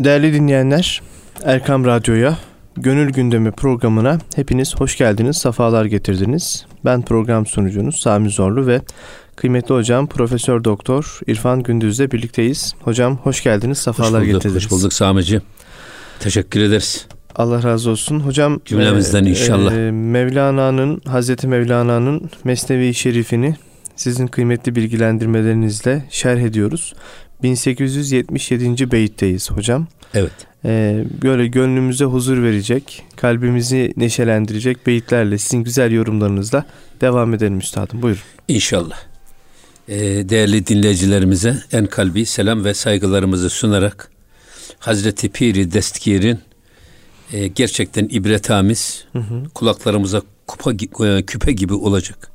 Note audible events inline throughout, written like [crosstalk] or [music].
Değerli dinleyenler, Erkam Radyo'ya, Gönül Gündemi programına hepiniz hoş geldiniz, sefalar getirdiniz. Ben program sunucunuz Sami Zorlu ve kıymetli hocam Profesör Doktor İrfan Gündüz'le birlikteyiz. Hocam hoş geldiniz, sefalar hoş bulduk, getirdiniz. Hoş bulduk Sami'ciğim. Teşekkür ederiz. Allah razı olsun. Hocam cümlemizden e, inşallah. E, Mevlana'nın, Hazreti Mevlana'nın Mesnevi Şerifini sizin kıymetli bilgilendirmelerinizle şerh ediyoruz. 1877. beyitteyiz hocam. Evet. Ee, böyle gönlümüze huzur verecek, kalbimizi neşelendirecek beyitlerle sizin güzel yorumlarınızla devam edelim üstadım. Buyurun. İnşallah. Ee, değerli dinleyicilerimize en kalbi selam ve saygılarımızı sunarak Hazreti Piri Destkir'in e, gerçekten ibretamiz, hı hı. kulaklarımıza kupa, e, küpe gibi olacak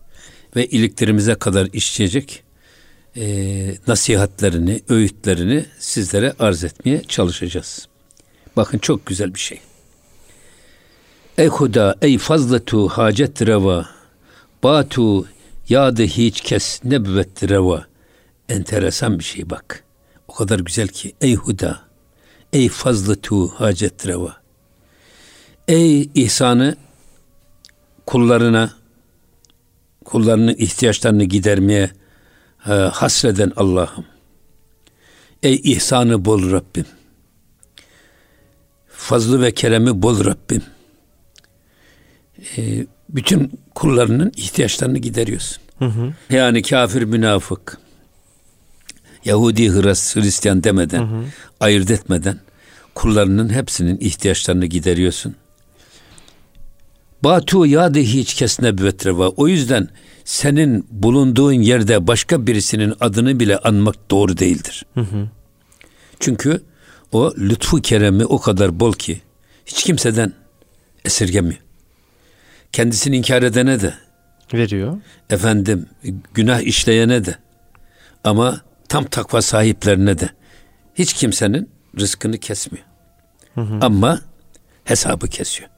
ve iliklerimize kadar işleyecek e, nasihatlerini, öğütlerini sizlere arz etmeye çalışacağız. Bakın çok güzel bir şey. Ey huda, ey fazlatu hacet reva, batu yadı hiç kes nebüvet reva. Enteresan bir şey bak. O kadar güzel ki. Ey huda, ey fazlatu hacet reva. Ey ihsanı kullarına, kullarının ihtiyaçlarını gidermeye hasreden Allah'ım. Ey ihsanı bol Rabbim. Fazlı ve keremi bol Rabbim. E, bütün kullarının ihtiyaçlarını gideriyorsun. Hı hı. Yani kafir münafık, Yahudi Hristiyan demeden, hı hı. ayırt etmeden kullarının hepsinin ihtiyaçlarını gideriyorsun. Batu yadi hiç kesne büvetreva. O yüzden senin bulunduğun yerde başka birisinin adını bile anmak doğru değildir. Hı hı. Çünkü o lütfu keremi o kadar bol ki hiç kimseden esirgemiyor. Kendisini inkar edene de veriyor. Efendim günah işleyene de ama tam takva sahiplerine de hiç kimsenin rızkını kesmiyor. Hı hı. Ama hesabı kesiyor.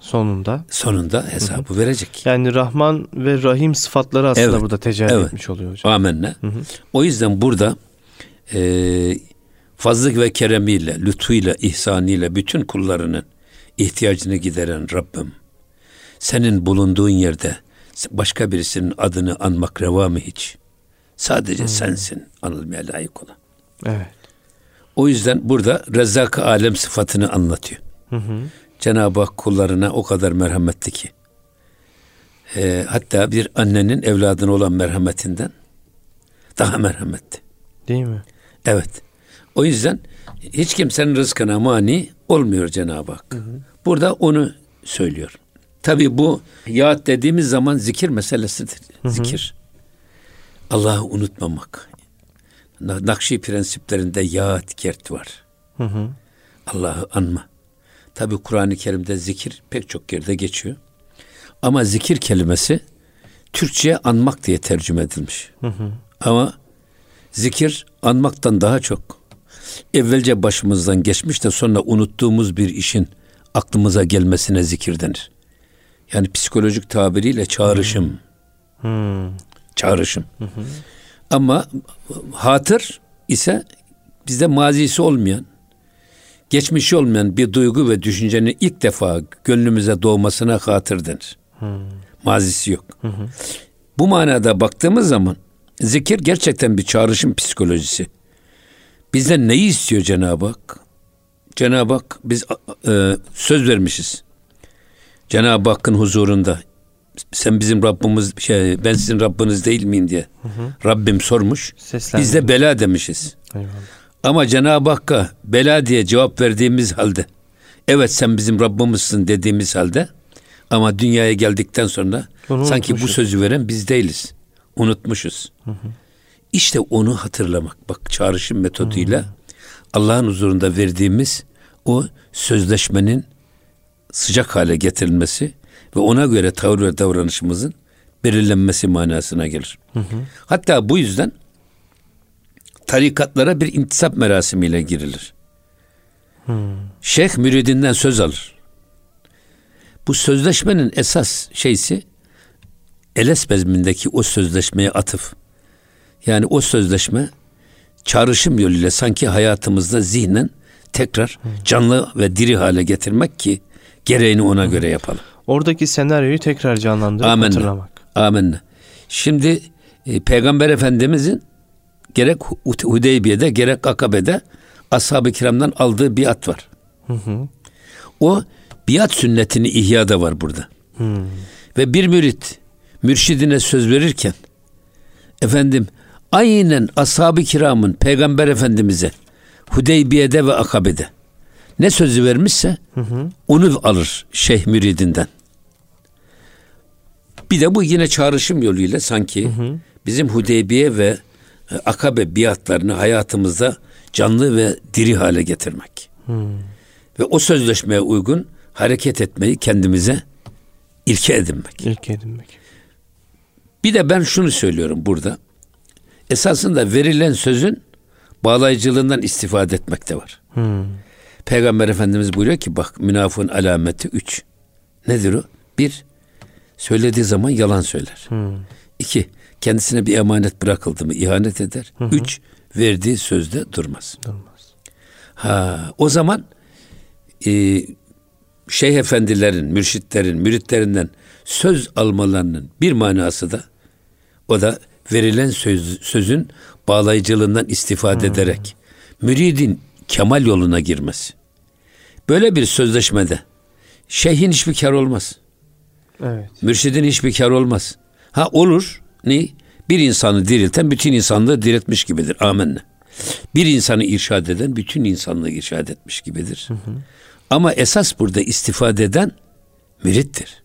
Sonunda. Sonunda hesabı hı hı. verecek. Yani Rahman ve Rahim sıfatları aslında evet. burada tecelli evet. etmiş oluyor hocam. Amenna. Hı hı. O yüzden burada e, fazlık ve keremiyle, lütfuyla, ihsanıyla bütün kullarının ihtiyacını gideren Rabbim. Senin bulunduğun yerde başka birisinin adını anmak reva mı hiç? Sadece hmm. sensin anılmaya layık olan. Evet. O yüzden burada rezzak alem sıfatını anlatıyor. Hı hı. Cenab-ı Hak kullarına o kadar merhametli ki. E, hatta bir annenin evladına olan merhametinden daha merhametli. Değil mi? Evet. O yüzden hiç kimsenin rızkına mani olmuyor Cenab-ı Hak. Hı hı. Burada onu söylüyor. Tabi bu yat dediğimiz zaman zikir meselesidir. Hı hı. Zikir. Allah'ı unutmamak. Nakşi prensiplerinde yat kert var. Allah'ı anma. Tabi Kur'an-ı Kerim'de zikir pek çok yerde geçiyor. Ama zikir kelimesi Türkçe'ye anmak diye tercüme edilmiş. Hı hı. Ama zikir anmaktan daha çok evvelce başımızdan geçmiş de sonra unuttuğumuz bir işin aklımıza gelmesine zikir denir. Yani psikolojik tabiriyle çağrışım. Hmm. Çağrışım. Hı hı. Ama hatır ise bizde mazisi olmayan, geçmişi olmayan bir duygu ve düşüncenin ilk defa gönlümüze doğmasına hatır denir. Hmm. Mazisi yok. Hı hı. Bu manada baktığımız zaman zikir gerçekten bir çağrışım psikolojisi. Bizden neyi istiyor Cenab-ı Hak? Cenab-ı Hak biz e, söz vermişiz. Cenab-ı Hakk'ın huzurunda sen bizim Rabbimiz şey ben sizin Rabbiniz değil miyim diye hı hı. Rabbim sormuş. Biz de bela demişiz. Eyvallah. Ama Cenab-ı Hakk'a bela diye cevap verdiğimiz halde evet sen bizim Rabbimizsin dediğimiz halde ama dünyaya geldikten sonra onu sanki bu sözü veren biz değiliz. Unutmuşuz. Hı hı. İşte onu hatırlamak. Bak çağrışım metoduyla Allah'ın huzurunda verdiğimiz o sözleşmenin sıcak hale getirilmesi ve ona göre tavır ve davranışımızın belirlenmesi manasına gelir. Hı hı. Hatta bu yüzden tarikatlara bir intisap merasimiyle girilir. Hı. Şeyh müridinden söz alır. Bu sözleşmenin esas şeysi Eles bezmindeki o sözleşmeye atıf. Yani o sözleşme çağrışım yoluyla sanki hayatımızda zihnen tekrar canlı ve diri hale getirmek ki gereğini ona göre yapalım. Oradaki senaryoyu tekrar canlandırıp Amenna. hatırlamak. Amenna. Şimdi e, Peygamber Efendimizin gerek Hu- Hudeybiye'de gerek Akabe'de ashab-ı kiramdan aldığı biat var. O biat sünnetini ihyada var burada. Ve bir mürit mürşidine söz verirken efendim aynen ashab-ı kiramın peygamber efendimize Hudeybiye'de ve Akabe'de ne sözü vermişse onu alır şeyh müridinden. Bir de bu yine çağrışım yoluyla sanki bizim Hudeybiye ve Akabe biatlarını hayatımızda canlı ve diri hale getirmek. Ve o sözleşmeye uygun hareket etmeyi kendimize ilke edinmek. İlk edinmek. Bir de ben şunu söylüyorum burada. Esasında verilen sözün bağlayıcılığından istifade etmekte var. Hmm. Peygamber Efendimiz buyuruyor ki bak münafığın alameti üç. Nedir o? Bir, söylediği zaman yalan söyler. İki, kendisine bir emanet bırakıldı mı ihanet eder. Üç, verdiği sözde durmaz. Durmaz. Ha, o zaman e, şeyh efendilerin, mürşitlerin, müritlerinden söz almalarının bir manası da o da verilen söz, sözün bağlayıcılığından istifade ederek müridin kemal yoluna girmesi. Böyle bir sözleşmede şeyhin hiçbir kar olmaz. Evet. Mürşidin hiçbir kar olmaz. Ha olur. Ne? Bir insanı dirilten bütün insanlığı diriltmiş gibidir. Amenna. Bir insanı irşad eden bütün insanlığı irşad etmiş gibidir. Ama esas burada istifade eden mürittir.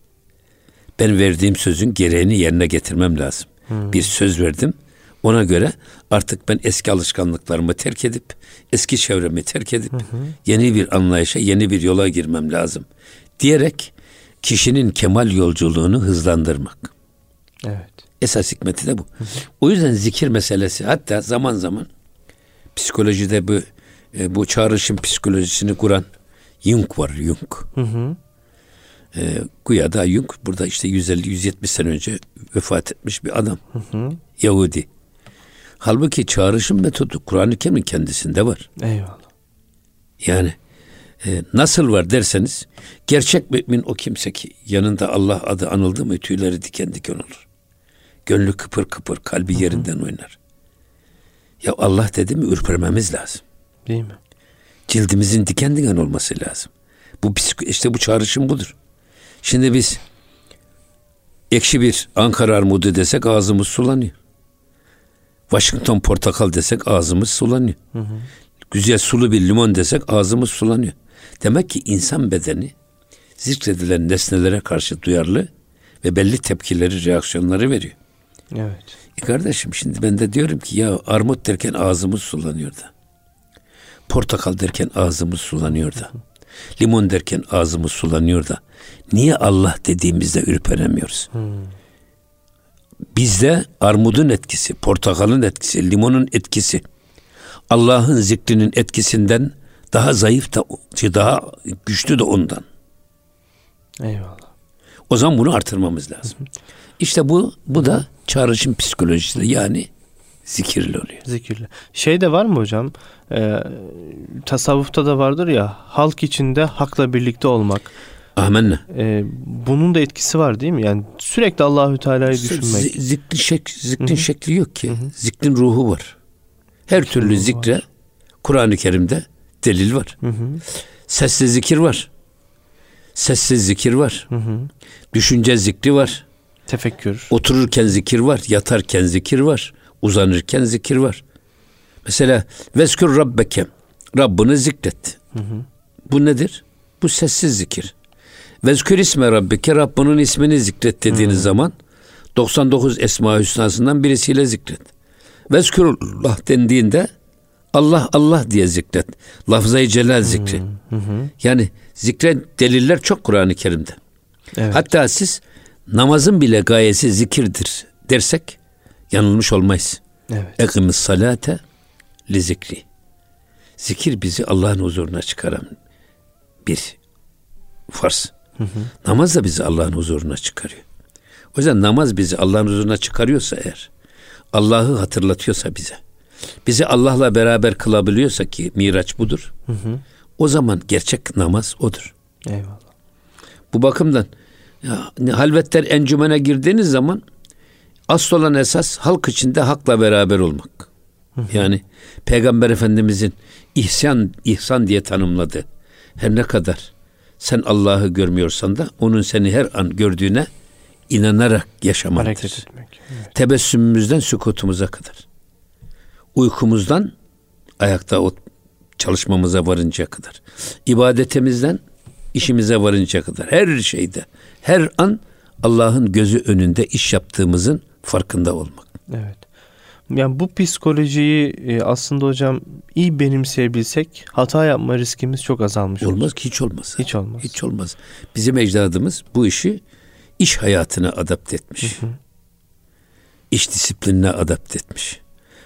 Ben verdiğim sözün gereğini yerine getirmem lazım. Bir söz verdim. Ona göre artık ben eski alışkanlıklarımı terk edip eski çevremi terk edip yeni bir anlayışa, yeni bir yola girmem lazım diyerek kişinin kemal yolculuğunu hızlandırmak. Evet. Esas hikmeti de bu. O yüzden zikir meselesi hatta zaman zaman psikolojide bu e, bu çağrışım psikolojisini kuran Jung var Jung. Hı hı. E, Güya da Jung burada işte 150-170 sene önce vefat etmiş bir adam. Yahudi. Halbuki çağrışım metodu Kur'an-ı Kerim'in kendisinde var. Eyvallah. Yani e, nasıl var derseniz gerçek mümin o kimse ki yanında Allah adı anıldı mı tüyleri diken diken olur. Gönlü kıpır kıpır kalbi yerinden oynar. Ya Allah dedi mi ürpermemiz lazım. Değil mi? Cildimizin diken diken olması lazım. Bu işte bu çağrışım budur. Şimdi biz ekşi bir Ankara armudu desek ağzımız sulanıyor. Washington portakal desek ağzımız sulanıyor. Güzel sulu bir limon desek ağzımız sulanıyor. Demek ki insan bedeni zikredilen nesnelere karşı duyarlı ve belli tepkileri, reaksiyonları veriyor. Evet. E kardeşim şimdi ben de diyorum ki ya armut derken ağzımız sulanıyor da. Portakal derken ağzımız sulanıyor da. Limon derken ağzımız sulanıyor da. Niye Allah dediğimizde ürperemiyoruz? Bizde armudun etkisi, portakalın etkisi, limonun etkisi Allah'ın zikrinin etkisinden daha zayıf da daha güçlü de ondan. Eyvallah. O zaman bunu artırmamız lazım. İşte bu bu da çağrışım psikolojisi yani zikirli oluyor. Zikirle. Şey de var mı hocam? Ee, tasavvufta da vardır ya halk içinde hakla birlikte olmak. Amenna. Ee, bunun da etkisi var değil mi? Yani sürekli Allahü Teala'yı düşünmek. Z- zikrin, şek, zikrin şekli yok ki. Zikrin ruhu var. Her türlü ruhu zikre Kur'an-ı Kerim'de delil var. Sessiz zikir var. Sessiz zikir var. Düşünce zikri var. Tefekkür. Otururken zikir var, yatarken zikir var, uzanırken zikir var. Mesela veskür rabbeke, Rabbini zikret. Bu nedir? Bu sessiz zikir. Vezkür isme rabbike, Rabbinin ismini zikret dediğiniz zaman 99 Esma Hüsna'sından birisiyle zikret. Vezkürullah dendiğinde Allah Allah diye zikret. Lafzayı celal zikri. Yani zikret deliller çok Kur'an-ı Kerim'de. Evet. Hatta siz namazın bile gayesi zikirdir dersek yanılmış olmayız. Evet. Ekimiz salate li zikri. Zikir bizi Allah'ın huzuruna çıkaran bir farz. Namaz da bizi Allah'ın huzuruna çıkarıyor. O yüzden namaz bizi Allah'ın huzuruna çıkarıyorsa eğer, Allah'ı hatırlatıyorsa bize, bizi Allah'la beraber kılabiliyorsa ki miraç budur. O zaman gerçek namaz odur. Eyvallah. Bu bakımdan halvetler encümene girdiğiniz zaman asıl olan esas halk içinde hakla beraber olmak. Yani Peygamber Efendimizin ihsan ihsan diye tanımladı. Her ne kadar sen Allah'ı görmüyorsan da onun seni her an gördüğüne inanarak yaşamaktır. Etmek. Evet. Tebessümümüzden sükutumuza kadar. Uykumuzdan ayakta o çalışmamıza varıncaya kadar. ibadetimizden işimize varıncaya kadar. Her şeyde, her an Allah'ın gözü önünde iş yaptığımızın farkında olmak. Evet. Yani bu psikolojiyi e, aslında hocam iyi benimseyebilsek hata yapma riskimiz çok azalmış olur. Olmaz ki hiç olmaz. Hiç olmaz. Hiç olmaz. Bizim ecdadımız bu işi iş hayatına adapte etmiş. Hı hı. İş disiplinine adapte etmiş.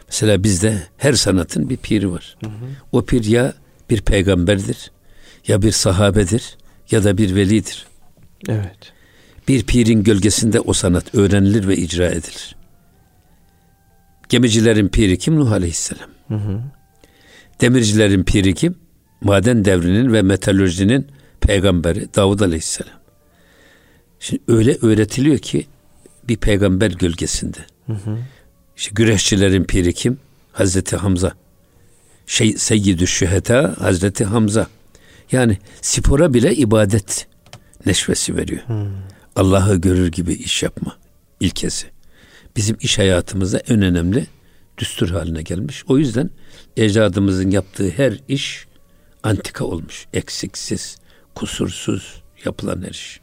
Mesela bizde her sanatın bir piri var. Hı hı. O pir ya bir peygamberdir, ya bir sahabedir, ya da bir velidir. Evet. Bir pirin gölgesinde o sanat öğrenilir ve icra edilir. Gemicilerin piri kim? Nuh Aleyhisselam. Hı hı. Demircilerin piri kim? Maden devrinin ve metalurjinin peygamberi Davud Aleyhisselam. Şimdi öyle öğretiliyor ki bir peygamber gölgesinde. Hı hı. İşte güreşçilerin piri kim? Hazreti Hamza. Şey, Seyyidü Şüheta Hazreti Hamza. Yani spora bile ibadet neşvesi veriyor. Allah'ı görür gibi iş yapma ilkesi. Bizim iş hayatımızda en önemli düstur haline gelmiş. O yüzden ecdadımızın yaptığı her iş antika olmuş. Eksiksiz, kusursuz yapılan her iş.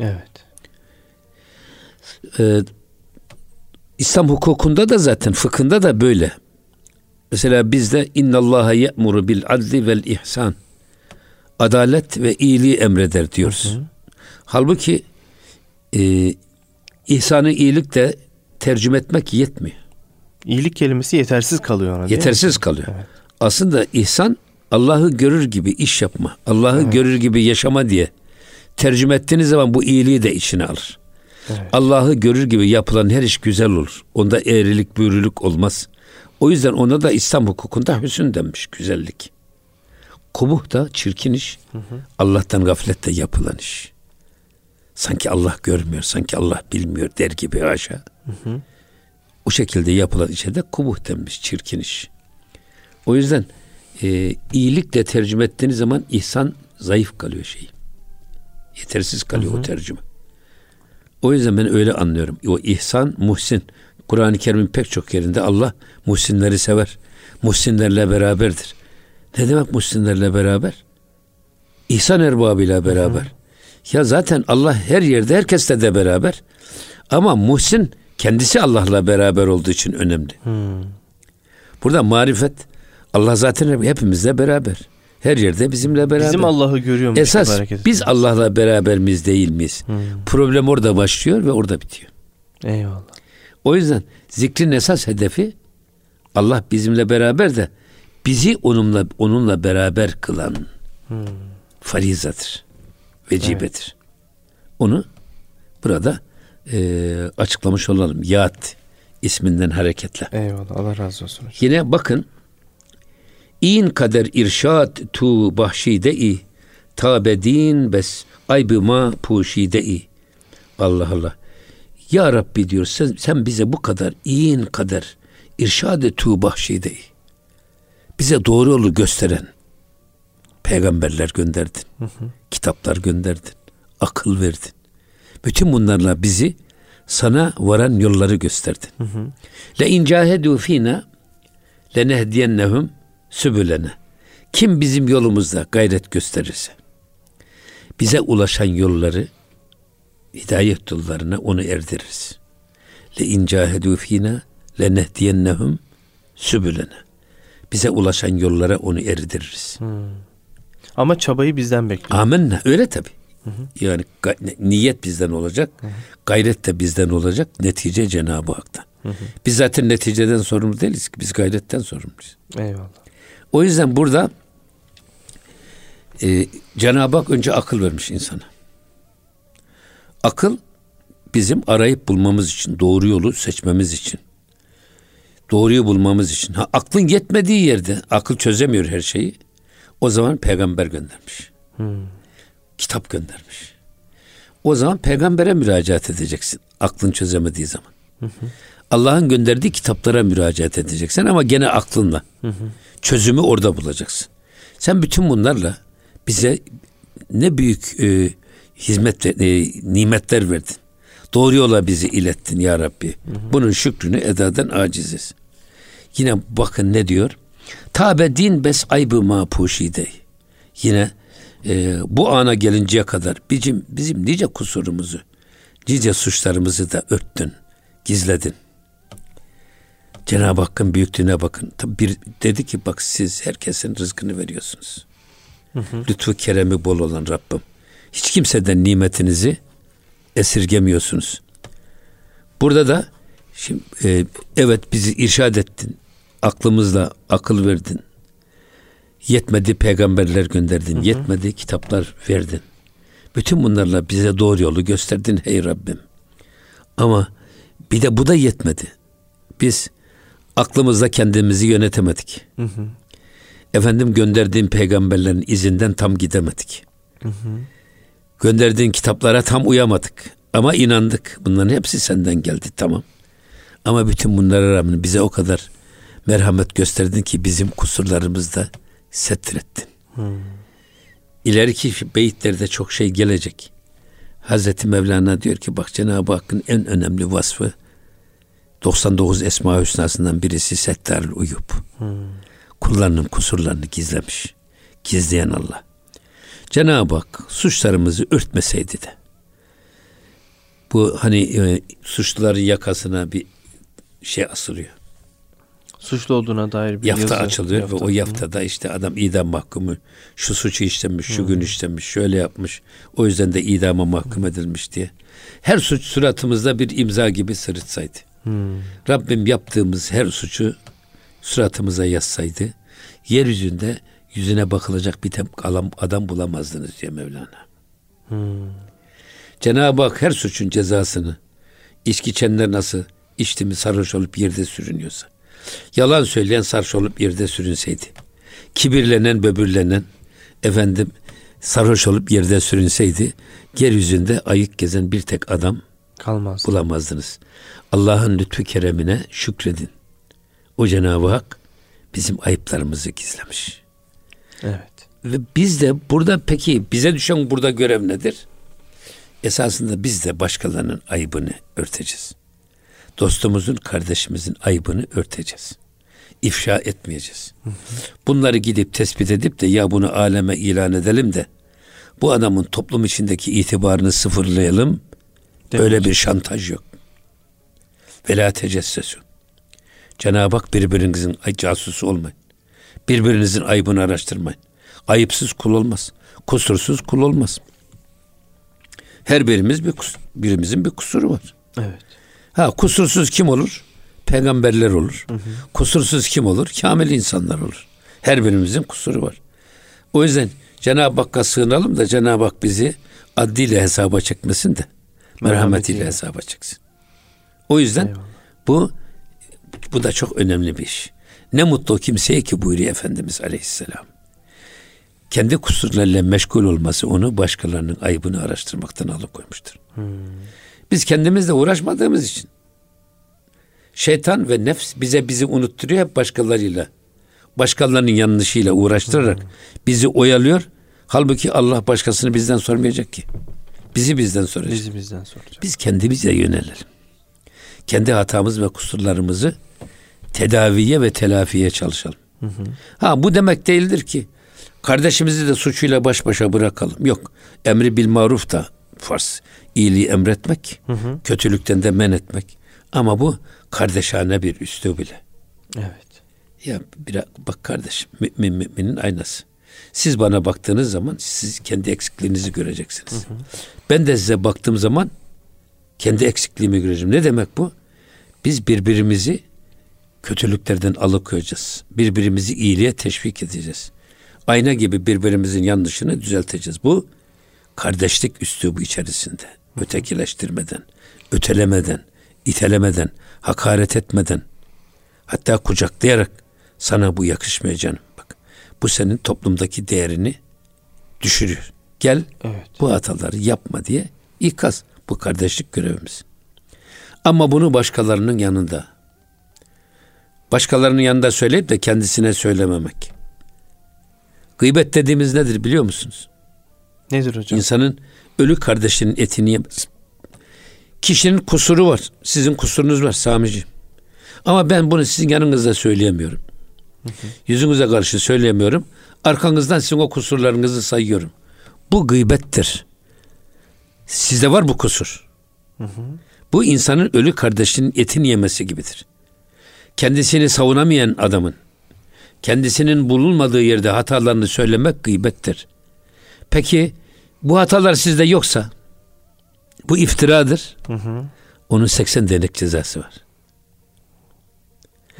Evet. Ee, İslam hukukunda da zaten fıkhında da böyle. Mesela bizde innallaha ye'muru bil adli vel ihsan. Adalet ve iyiliği emreder diyoruz. Hı hı. Halbuki e, ihsanı iyilik de tercüme etmek yetmiyor. İyilik kelimesi yetersiz kalıyor ona? Yetersiz kalıyor. Evet. Aslında ihsan Allah'ı görür gibi iş yapma, Allah'ı Evet. görür gibi yaşama diye tercüme ettiğiniz zaman bu iyiliği de içine alır. Evet. Allah'ı görür gibi yapılan her iş güzel olur. Onda eğrilik, büyürülük olmaz. O yüzden ona da İslam hukukunda hüsün denmiş, güzellik. Kubuh da çirkin iş, Allah'tan gaflette yapılan iş. Sanki Allah görmüyor, sanki Allah bilmiyor der gibi aşağı. O şekilde yapılan işe de kubuh denmiş, çirkin iş. O yüzden e, iyilikle tercüme ettiğiniz zaman ihsan zayıf kalıyor şey. Yetersiz kalıyor o tercüme. O yüzden ben öyle anlıyorum. O ihsan, muhsin. Kur'an-ı Kerim'in pek çok yerinde Allah muhsinleri sever. Muhsinlerle beraberdir. Ne demek muhsinlerle beraber? İhsan erbabıyla beraber. Ya zaten Allah her yerde herkesle de beraber. Ama muhsin kendisi Allah'la beraber olduğu için önemli. Burada marifet Allah zaten hepimizle beraber. Her yerde bizimle beraber. Bizim Allah'ı görüyormuş Esas biz. Allah'la beraber miyiz değil miyiz? Problem orada başlıyor ve orada bitiyor. Eyvallah. O yüzden zikrin esas hedefi Allah bizimle beraber de bizi onunla onunla beraber kılan farizadır. Vecibedir. Onu burada e, açıklamış olalım. Yat isminden hareketle. Eyvallah. Allah razı olsun. hocam. Yine bakın İn kader irşad tu bahşide-i tabedin bes aybı ma puşide-i Allah Allah. Ya Rabbi diyor sen, sen bize bu kadar in kader irşad tu bahşide-i bize doğru yolu gösteren peygamberler gönderdin. Kitaplar gönderdin. Akıl verdin. Bütün bunlarla bizi sana varan yolları gösterdin. Le in cahedu fina lenehdiyennehum sübülene. Kim bizim yolumuzda gayret gösterirse, bize ulaşan yolları, hidayet yollarına onu erdiririz. Le in cahedu fina lenehdiyennehum sübülene. Bize ulaşan yollara onu erdiririz. Ama çabayı bizden bekliyor. Amenna. Öyle tabi. Yani niyet bizden olacak. Gayret de bizden olacak. Netice Cenab-ı Hak'tan. Biz zaten neticeden sorumlu değiliz ki. Biz gayretten sorumluyuz. Eyvallah. O yüzden burada e, Cenab-ı Hak önce akıl vermiş insana. Akıl bizim arayıp bulmamız için, doğru yolu seçmemiz için. Doğruyu bulmamız için. Ha, aklın yetmediği yerde, akıl çözemiyor her şeyi. O zaman peygamber göndermiş. Hmm. Kitap göndermiş. O zaman peygambere müracaat edeceksin. Aklın çözemediği zaman. Allah'ın gönderdiği kitaplara müracaat edeceksin ama gene aklınla. Hı hı. Çözümü orada bulacaksın. Sen bütün bunlarla bize ne büyük e, hizmet e, nimetler verdin. Doğru yola bizi ilettin ya Rabbi. Hı hı. Bunun şükrünü edadan aciziz. Yine bakın ne diyor? Tabe din bes aybı ma puşide. Yine e, bu ana gelinceye kadar bizim bizim nice kusurumuzu, nice suçlarımızı da örttün, gizledin. Cenab-ı Hakk'ın büyüklüğüne bakın. Tabi bir dedi ki bak siz herkesin rızkını veriyorsunuz. Hı hı. Lütfu keremi bol olan Rabbim. Hiç kimseden nimetinizi esirgemiyorsunuz. Burada da şimdi e, evet bizi irşad ettin. Aklımızla akıl verdin. Yetmedi peygamberler gönderdin. Hı hı. Yetmedi kitaplar verdin. Bütün bunlarla bize doğru yolu gösterdin hey Rabbim. Ama bir de bu da yetmedi. Biz aklımızda kendimizi yönetemedik. Hı hı. Efendim gönderdiğin peygamberlerin izinden tam gidemedik. Hı hı. Gönderdiğin kitaplara tam uyamadık. Ama inandık. Bunların hepsi senden geldi tamam. Ama bütün bunlara rağmen bize o kadar merhamet gösterdin ki bizim kusurlarımızda setrettin. Hmm. İleriki beyitlerde çok şey gelecek. Hazreti Mevlana diyor ki bak Cenab-ı Hakk'ın en önemli vasfı 99 Esma Hüsna'sından birisi Settarül Uyup. Hmm. Kullarının kusurlarını gizlemiş. Gizleyen Allah. Cenab-ı Hak suçlarımızı örtmeseydi de bu hani e, suçluların yakasına bir şey asılıyor. Suçlu olduğuna dair bir yafta yazı. açılıyor yafta. ve o yaftada işte adam idam mahkumu şu suçu işlemiş, şu hmm. gün işlemiş, şöyle yapmış. O yüzden de idama mahkum edilmiş diye. Her suç suratımızda bir imza gibi sırıtsaydı. Hmm. Rabbim yaptığımız her suçu suratımıza yazsaydı yeryüzünde yüzüne bakılacak bir adam, bulamazdınız diyor Mevlana. Hmm. Cenab-ı Hak her suçun cezasını içki içenler nasıl içti mi sarhoş olup yerde sürünüyorsa yalan söyleyen sarhoş olup yerde sürünseydi kibirlenen böbürlenen efendim sarhoş olup yerde sürünseydi yeryüzünde ayık gezen bir tek adam Kalmaz. bulamazdınız. Allah'ın lütfu keremine şükredin. O Cenab-ı Hak bizim ayıplarımızı gizlemiş. Evet. Ve biz de burada peki bize düşen burada görev nedir? Esasında biz de başkalarının ayıbını örteceğiz. Dostumuzun, kardeşimizin ayıbını örteceğiz. İfşa etmeyeceğiz. Bunları gidip tespit edip de ya bunu aleme ilan edelim de bu adamın toplum içindeki itibarını sıfırlayalım. Demek. Böyle bir şantaj yok. Vela tecessesun. Cenab-ı Hak birbirinizin casusu olmayın. Birbirinizin ayıbını araştırmayın. Ayıpsız kul olmaz. Kusursuz kul olmaz. Her birimiz bir kus, birimizin bir kusuru var. Evet. Ha kusursuz kim olur? Peygamberler olur. Hı hı. Kusursuz kim olur? Kamil insanlar olur. Her birimizin kusuru var. O yüzden Cenab-ı Hakk'a sığınalım da Cenab-ı Hak bizi adliyle hesaba çekmesin de merhametiyle hesaba çeksin. O yüzden Eyvallah. bu bu da çok önemli bir iş. Ne mutlu kimseye ki buyuruyor Efendimiz Aleyhisselam. Kendi kusurlarıyla meşgul olması onu başkalarının ayıbını araştırmaktan alıkoymuştur. Hmm. Biz kendimizle uğraşmadığımız için şeytan ve nefs bize bizi unutturuyor hep başkalarıyla. Başkalarının yanlışıyla uğraştırarak hmm. bizi oyalıyor. Halbuki Allah başkasını bizden sormayacak ki. Bizi bizden soracak. Bizi bizden soracak. Biz kendimize yönelelim. Kendi hatamız ve kusurlarımızı tedaviye ve telafiye çalışalım. Hı hı. Ha bu demek değildir ki kardeşimizi de suçuyla baş başa bırakalım. Yok. Emri bil maruf da farz. İyiliği emretmek, hı hı. kötülükten de men etmek. Ama bu kardeşane bir üslub bile. Evet. Ya bir bak kardeşim mümin müminin aynası. Siz bana baktığınız zaman siz kendi eksikliğinizi göreceksiniz. Hı hı. Ben de size baktığım zaman kendi eksikliğimi göreceğim. Ne demek bu? Biz birbirimizi kötülüklerden alıkoyacağız. Birbirimizi iyiliğe teşvik edeceğiz. Ayna gibi birbirimizin yanlışını düzelteceğiz. Bu kardeşlik üslubu içerisinde. Ötekileştirmeden, ötelemeden, itelemeden, hakaret etmeden, hatta kucaklayarak sana bu yakışmıyor canım. Bak Bu senin toplumdaki değerini düşürüyor. Gel Evet. bu hataları yapma diye ikaz. Bu kardeşlik görevimiz. Ama bunu başkalarının yanında başkalarının yanında söyleyip de kendisine söylememek. Gıybet dediğimiz nedir biliyor musunuz? Nedir hocam? İnsanın ölü kardeşinin etini yemez. Kişinin kusuru var. Sizin kusurunuz var Samici. Ama ben bunu sizin yanınızda söyleyemiyorum. Yüzünüze karşı söyleyemiyorum. Arkanızdan sizin o kusurlarınızı sayıyorum. Bu gıybettir. Sizde var bu kusur. Bu insanın ölü kardeşinin etini yemesi gibidir. Kendisini savunamayan adamın kendisinin bulunmadığı yerde hatalarını söylemek gıybettir. Peki bu hatalar sizde yoksa bu iftiradır. Hı hı. Onun 80 denek cezası var.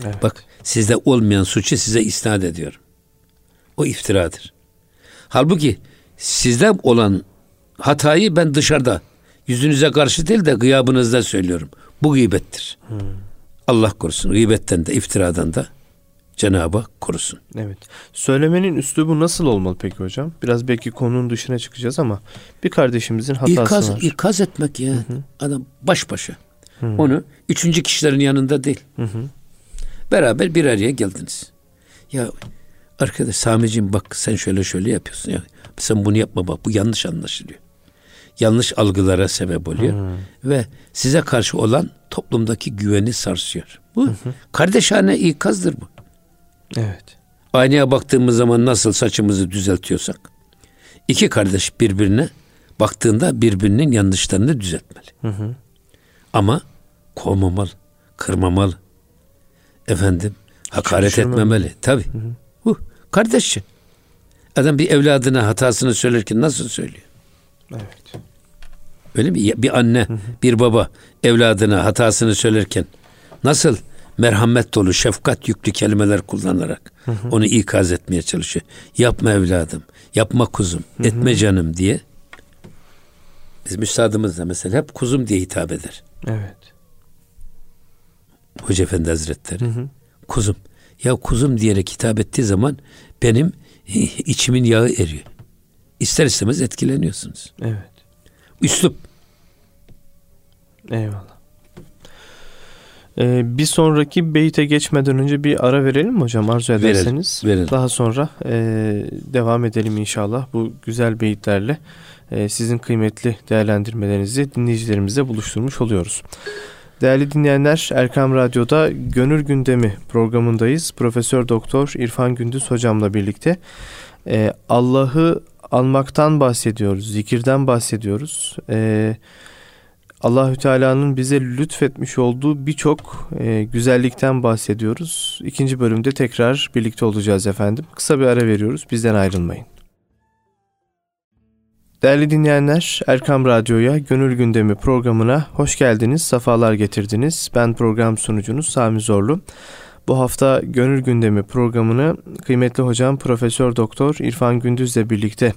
Evet. Bak sizde olmayan suçu size isnat ediyorum. O iftiradır. Halbuki sizde olan hatayı ben dışarıda yüzünüze karşı değil de gıyabınızda söylüyorum. Bu gıybettir. Allah korusun. Gıybetten de iftiradan da Cenab-ı Hak korusun. Evet. Söylemenin üslubu nasıl olmalı peki hocam? Biraz belki konunun dışına çıkacağız ama bir kardeşimizin hatası İkaz, var. ikaz etmek ya. Adam baş başa. Onu üçüncü kişilerin yanında değil. Hı hı. Beraber bir araya geldiniz. Ya arkadaş Sami'ciğim bak sen şöyle şöyle yapıyorsun ya. Sen bunu yapma bak bu yanlış anlaşılıyor. Yanlış algılara sebep oluyor. Ve size karşı olan toplumdaki güveni sarsıyor. Bu kardeşane ikazdır bu. Evet. Aynaya baktığımız zaman nasıl saçımızı düzeltiyorsak iki kardeş birbirine baktığında birbirinin yanlışlarını düzeltmeli. Hı hı. Ama kovmamalı, kırmamalı. Efendim, hakaret etmemeli. Tabi. Bu kardeşçe. Adam bir evladına hatasını söylerken nasıl söylüyor? Evet. Öyle mi? Bir anne, bir baba evladına hatasını söylerken nasıl merhamet dolu, şefkat yüklü kelimeler kullanarak onu ikaz etmeye çalışıyor. Yapma evladım, yapma kuzum, etme canım diye. Bizim üstadımız da mesela hep kuzum diye hitap eder. Evet. Hoca Efendi Hazretleri. Kuzum. Ya kuzum diyerek hitap ettiği zaman benim [laughs] içimin yağı eriyor. İster istemez etkileniyorsunuz. Evet. Üslup. Eyvallah. Ee, bir sonraki beyte geçmeden önce bir ara verelim mi hocam arzu Verelim, ederseniz? verelim. Daha sonra e, devam edelim inşallah bu güzel beyitlerle e, sizin kıymetli değerlendirmelerinizi dinleyicilerimizle buluşturmuş oluyoruz. Değerli dinleyenler Erkam Radyo'da Gönül Gündemi programındayız. Profesör Doktor İrfan Gündüz hocamla birlikte e, Allah'ı almaktan bahsediyoruz, zikirden bahsediyoruz. E, Allahü Teala'nın bize lütfetmiş olduğu birçok e, güzellikten bahsediyoruz. İkinci bölümde tekrar birlikte olacağız efendim. Kısa bir ara veriyoruz. Bizden ayrılmayın. Değerli dinleyenler, Erkam Radyo'ya Gönül Gündemi programına hoş geldiniz, sefalar getirdiniz. Ben program sunucunuz Sami Zorlu. Bu hafta Gönül Gündemi programını kıymetli hocam Profesör Doktor İrfan Gündüz'le birlikte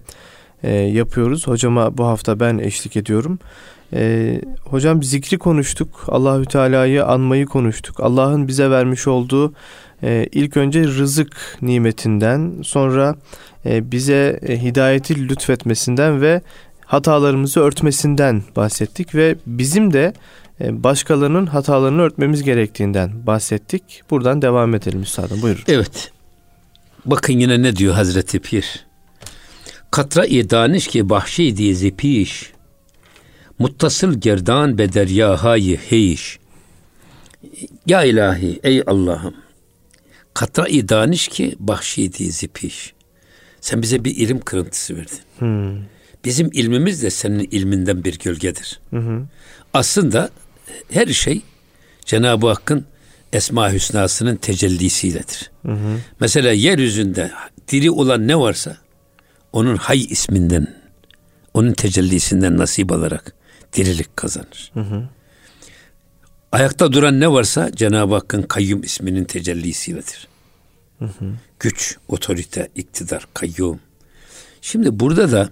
e, yapıyoruz. Hocama bu hafta ben eşlik ediyorum. Ee, hocam zikri konuştuk. Allahü Teala'yı anmayı konuştuk. Allah'ın bize vermiş olduğu e, ilk önce rızık nimetinden, sonra e, bize e, hidayeti lütfetmesinden ve hatalarımızı örtmesinden bahsettik ve bizim de e, başkalarının hatalarını örtmemiz gerektiğinden bahsettik. Buradan devam edelim üstadım. Buyurun. Evet. Bakın yine ne diyor Hazreti Pir. Katra-i daniş ki bahşi diye piş. Muttasıl gerdan be deryahayı heyiş. Ya ilahi ey Allah'ım. Katra-i daniş ki bahşi diye piş. Sen bize bir ilim kırıntısı verdin. Hmm. Bizim ilmimiz de senin ilminden bir gölgedir. Hı hı. Aslında her şey Cenab-ı Hakk'ın Esma Hüsna'sının tecellisiyledir. Hı hı. Mesela yeryüzünde diri olan ne varsa onun Hay isminden, onun tecellisinden nasip alarak dirilik kazanır. Hı hı. Ayakta duran ne varsa Cenab-ı Hakk'ın Kayyum isminin tecellisiyledir. Güç, otorite, iktidar, kayyum. Şimdi burada da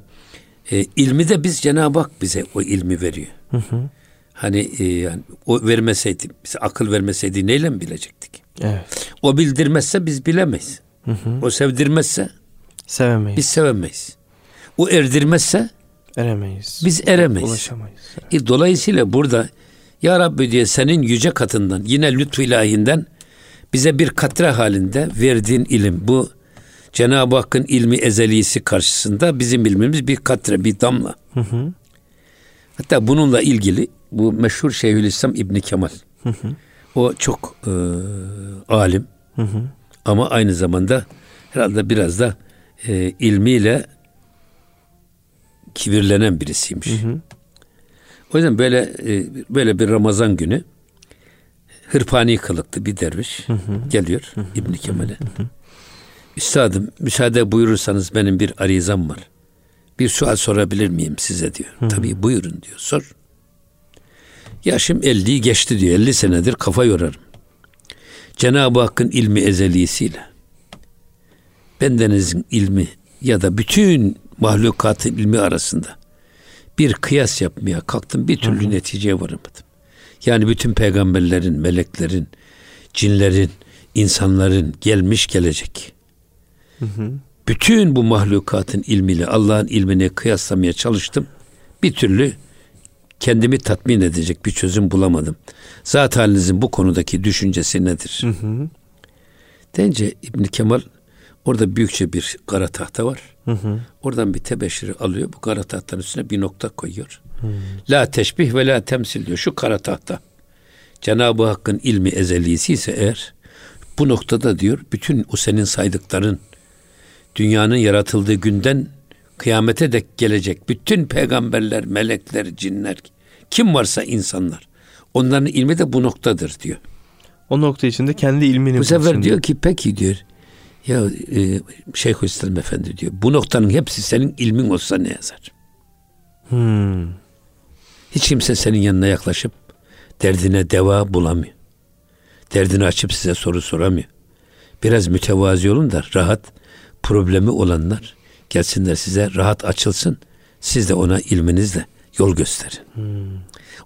e, ilmi de biz Cenab-ı Hak bize o ilmi veriyor. Hı hı. Hani e, yani o vermeseydi, bize akıl vermeseydi neyle mi bilecektik? Evet. O bildirmezse biz bilemeyiz. Hı hı. O sevdirmezse Sevemeyiz. Biz sevemeyiz. O erdirmezse eremeyiz. Biz eremeyiz. Ulaşamayız. E, dolayısıyla burada Ya Rabbi diye senin yüce katından yine lütfu ilahinden bize bir katre halinde verdiğin ilim bu Cenab-ı Hakk'ın ilmi ezelisi karşısında bizim ilmimiz bir katre, bir damla. Hı hı. Hatta bununla ilgili bu meşhur Şeyhülislam İbni Kemal. Hı hı. O çok e, alim Hı hı. ama aynı zamanda herhalde biraz da e, ilmiyle kibirlenen birisiymiş. Hı hı. O yüzden böyle e, böyle bir Ramazan günü hırpani kılıklı bir derviş Hı hı. geliyor İbn Kemal'e. Üstadım müsaade buyurursanız benim bir arizam var. Bir sual sorabilir miyim size diyor. Tabii buyurun diyor. Sor. Yaşım 50'yi geçti diyor. 50 senedir kafa yorarım. Cenab-ı Hakk'ın ilmi ezelisiyle bendenizin ilmi ya da bütün mahlukatın ilmi arasında bir kıyas yapmaya kalktım bir türlü neticeye varamadım. Yani bütün peygamberlerin, meleklerin, cinlerin, insanların gelmiş gelecek. Hı hı. Bütün bu mahlukatın ilmiyle Allah'ın ilmini kıyaslamaya çalıştım. Bir türlü kendimi tatmin edecek bir çözüm bulamadım. Zat halinizin bu konudaki düşüncesi nedir? Hı hı. Deyince İbn Kemal orada büyükçe bir kara tahta var. Hı hı. Oradan bir tebeşiri alıyor. Bu kara tahtanın üstüne bir nokta koyuyor. La teşbih ve la temsil diyor. Şu kara tahta. Cenab-ı Hakk'ın ilmi ezelisi ise eğer bu noktada diyor bütün o senin saydıkların dünyanın yaratıldığı günden kıyamete dek gelecek bütün peygamberler, melekler, cinler kim varsa insanlar onların ilmi de bu noktadır diyor. O nokta içinde kendi ilmini Bu sefer diyor ki peki diyor ya e, Şeyhülislam Efendi diyor bu noktanın hepsi senin ilmin olsa ne yazar? Hmm. Hiç kimse senin yanına yaklaşıp derdine deva bulamıyor. Derdini açıp size soru soramıyor. Biraz mütevazi olun da rahat problemi olanlar gelsinler size rahat açılsın. Siz de ona ilminizle yol gösterin.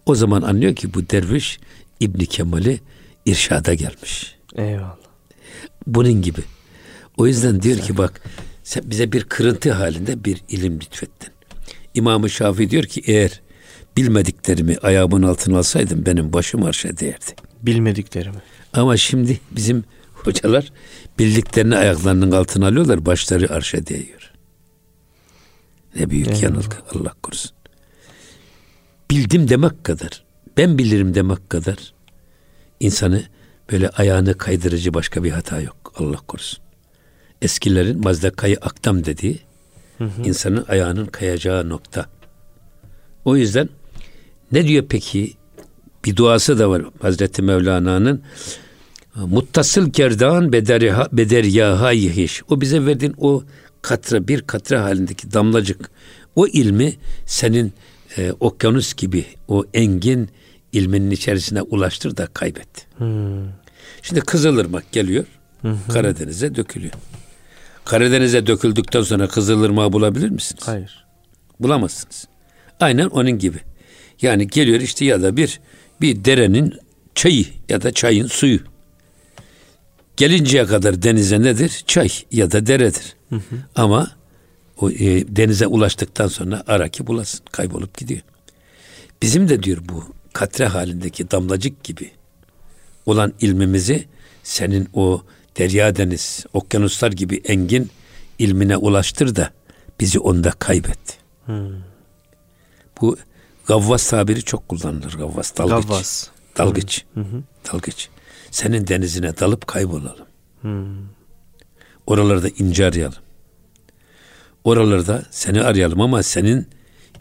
O zaman anlıyor ki bu derviş İbni Kemal'i irşada gelmiş. Eyvallah. Bunun gibi. O yüzden diyor ki bak sen bize bir kırıntı halinde bir ilim lütfettin. İmam-ı Şafii diyor ki eğer bilmediklerimi ayağımın altına alsaydım benim başım arşa değerdi. Bilmediklerimi. Ama şimdi bizim hocalar bildiklerini ayaklarının altına alıyorlar başları arşa değiyor. Ne büyük Eyvallah. yanılgı Allah korusun. Bildim demek kadar, ben bilirim demek kadar insanı böyle ayağını kaydırıcı başka bir hata yok. Allah korusun. Eskilerin mazdakayı aktam dediği insanın ayağının kayacağı nokta. O yüzden ne diyor peki? Bir duası da var Hazreti Mevlana'nın. Muttasıl kerdan bederiha, bederyaha yihiş. O bize verdiğin o katra bir katra halindeki damlacık. O ilmi senin e, okyanus gibi o engin ilminin içerisine ulaştır da kaybet. Hmm. Şimdi Kızılırmak geliyor. Karadeniz'e dökülüyor. Karadeniz'e döküldükten sonra Kızılırmak'ı bulabilir misiniz? Hayır. Bulamazsınız. Aynen onun gibi. Yani geliyor işte ya da bir bir derenin çayı ya da çayın suyu. Gelinceye kadar denize nedir? Çay ya da deredir. Ama o e, denize ulaştıktan sonra ara ki bulasın. Kaybolup gidiyor. Bizim de diyor bu katre halindeki damlacık gibi olan ilmimizi senin o derya deniz, okyanuslar gibi engin ilmine ulaştır da bizi onda kaybet. Bu gavvas tabiri çok kullanılır. Gavvas, dalgıç. Gavvas. Dalgıç. Dalgıç. Senin denizine dalıp kaybolalım. Oralarda ince arayalım. Oralarda seni arayalım ama senin